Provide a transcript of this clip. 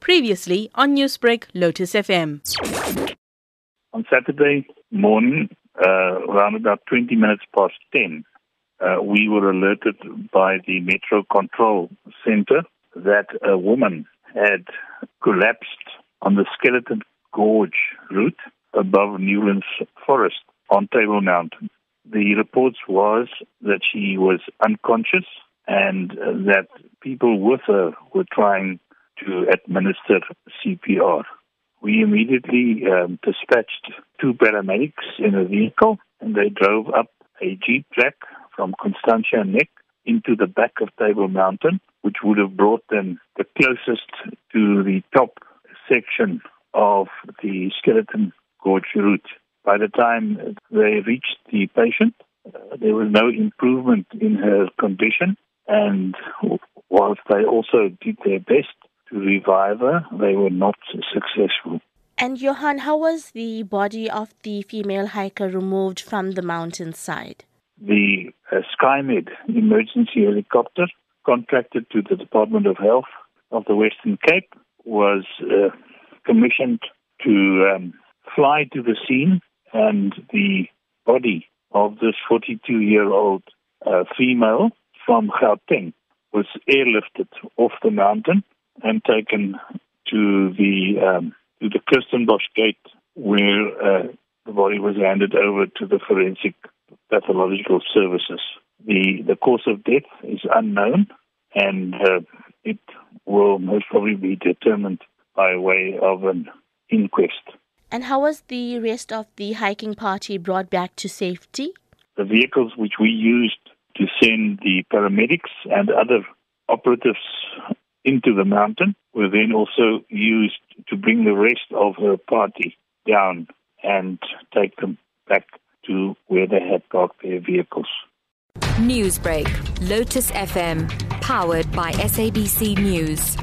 Previously on Newsbreak, Lotus FM. On Saturday morning, uh, around about 20 minutes past 10, uh, we were alerted by the Metro Control Center that a woman had collapsed on the Skeleton Gorge route above Newlands Forest on Table Mountain. The reports was that she was unconscious and that people with her were trying to administer CPR. We immediately um, dispatched two paramedics in a vehicle and they drove up a jeep track from Constantia Neck into the back of Table Mountain, which would have brought them the closest to the top section of the skeleton gorge route. By the time they reached the patient, uh, there was no improvement in her condition, and whilst they also did their best revive her, they were not successful. And Johan, how was the body of the female hiker removed from the mountainside? The uh, SkyMed emergency helicopter contracted to the Department of Health of the Western Cape was uh, commissioned to um, fly to the scene and the body of this 42 year old uh, female from Gauteng was airlifted off the mountain and taken to the um, to the Kirstenbosch gate, where uh, the body was handed over to the forensic pathological services. The the cause of death is unknown, and uh, it will most probably be determined by way of an inquest. And how was the rest of the hiking party brought back to safety? The vehicles which we used to send the paramedics and other operatives into the mountain were then also used to bring the rest of her party down and take them back to where they had parked their vehicles. Newsbreak, Lotus FM, powered by SABC News.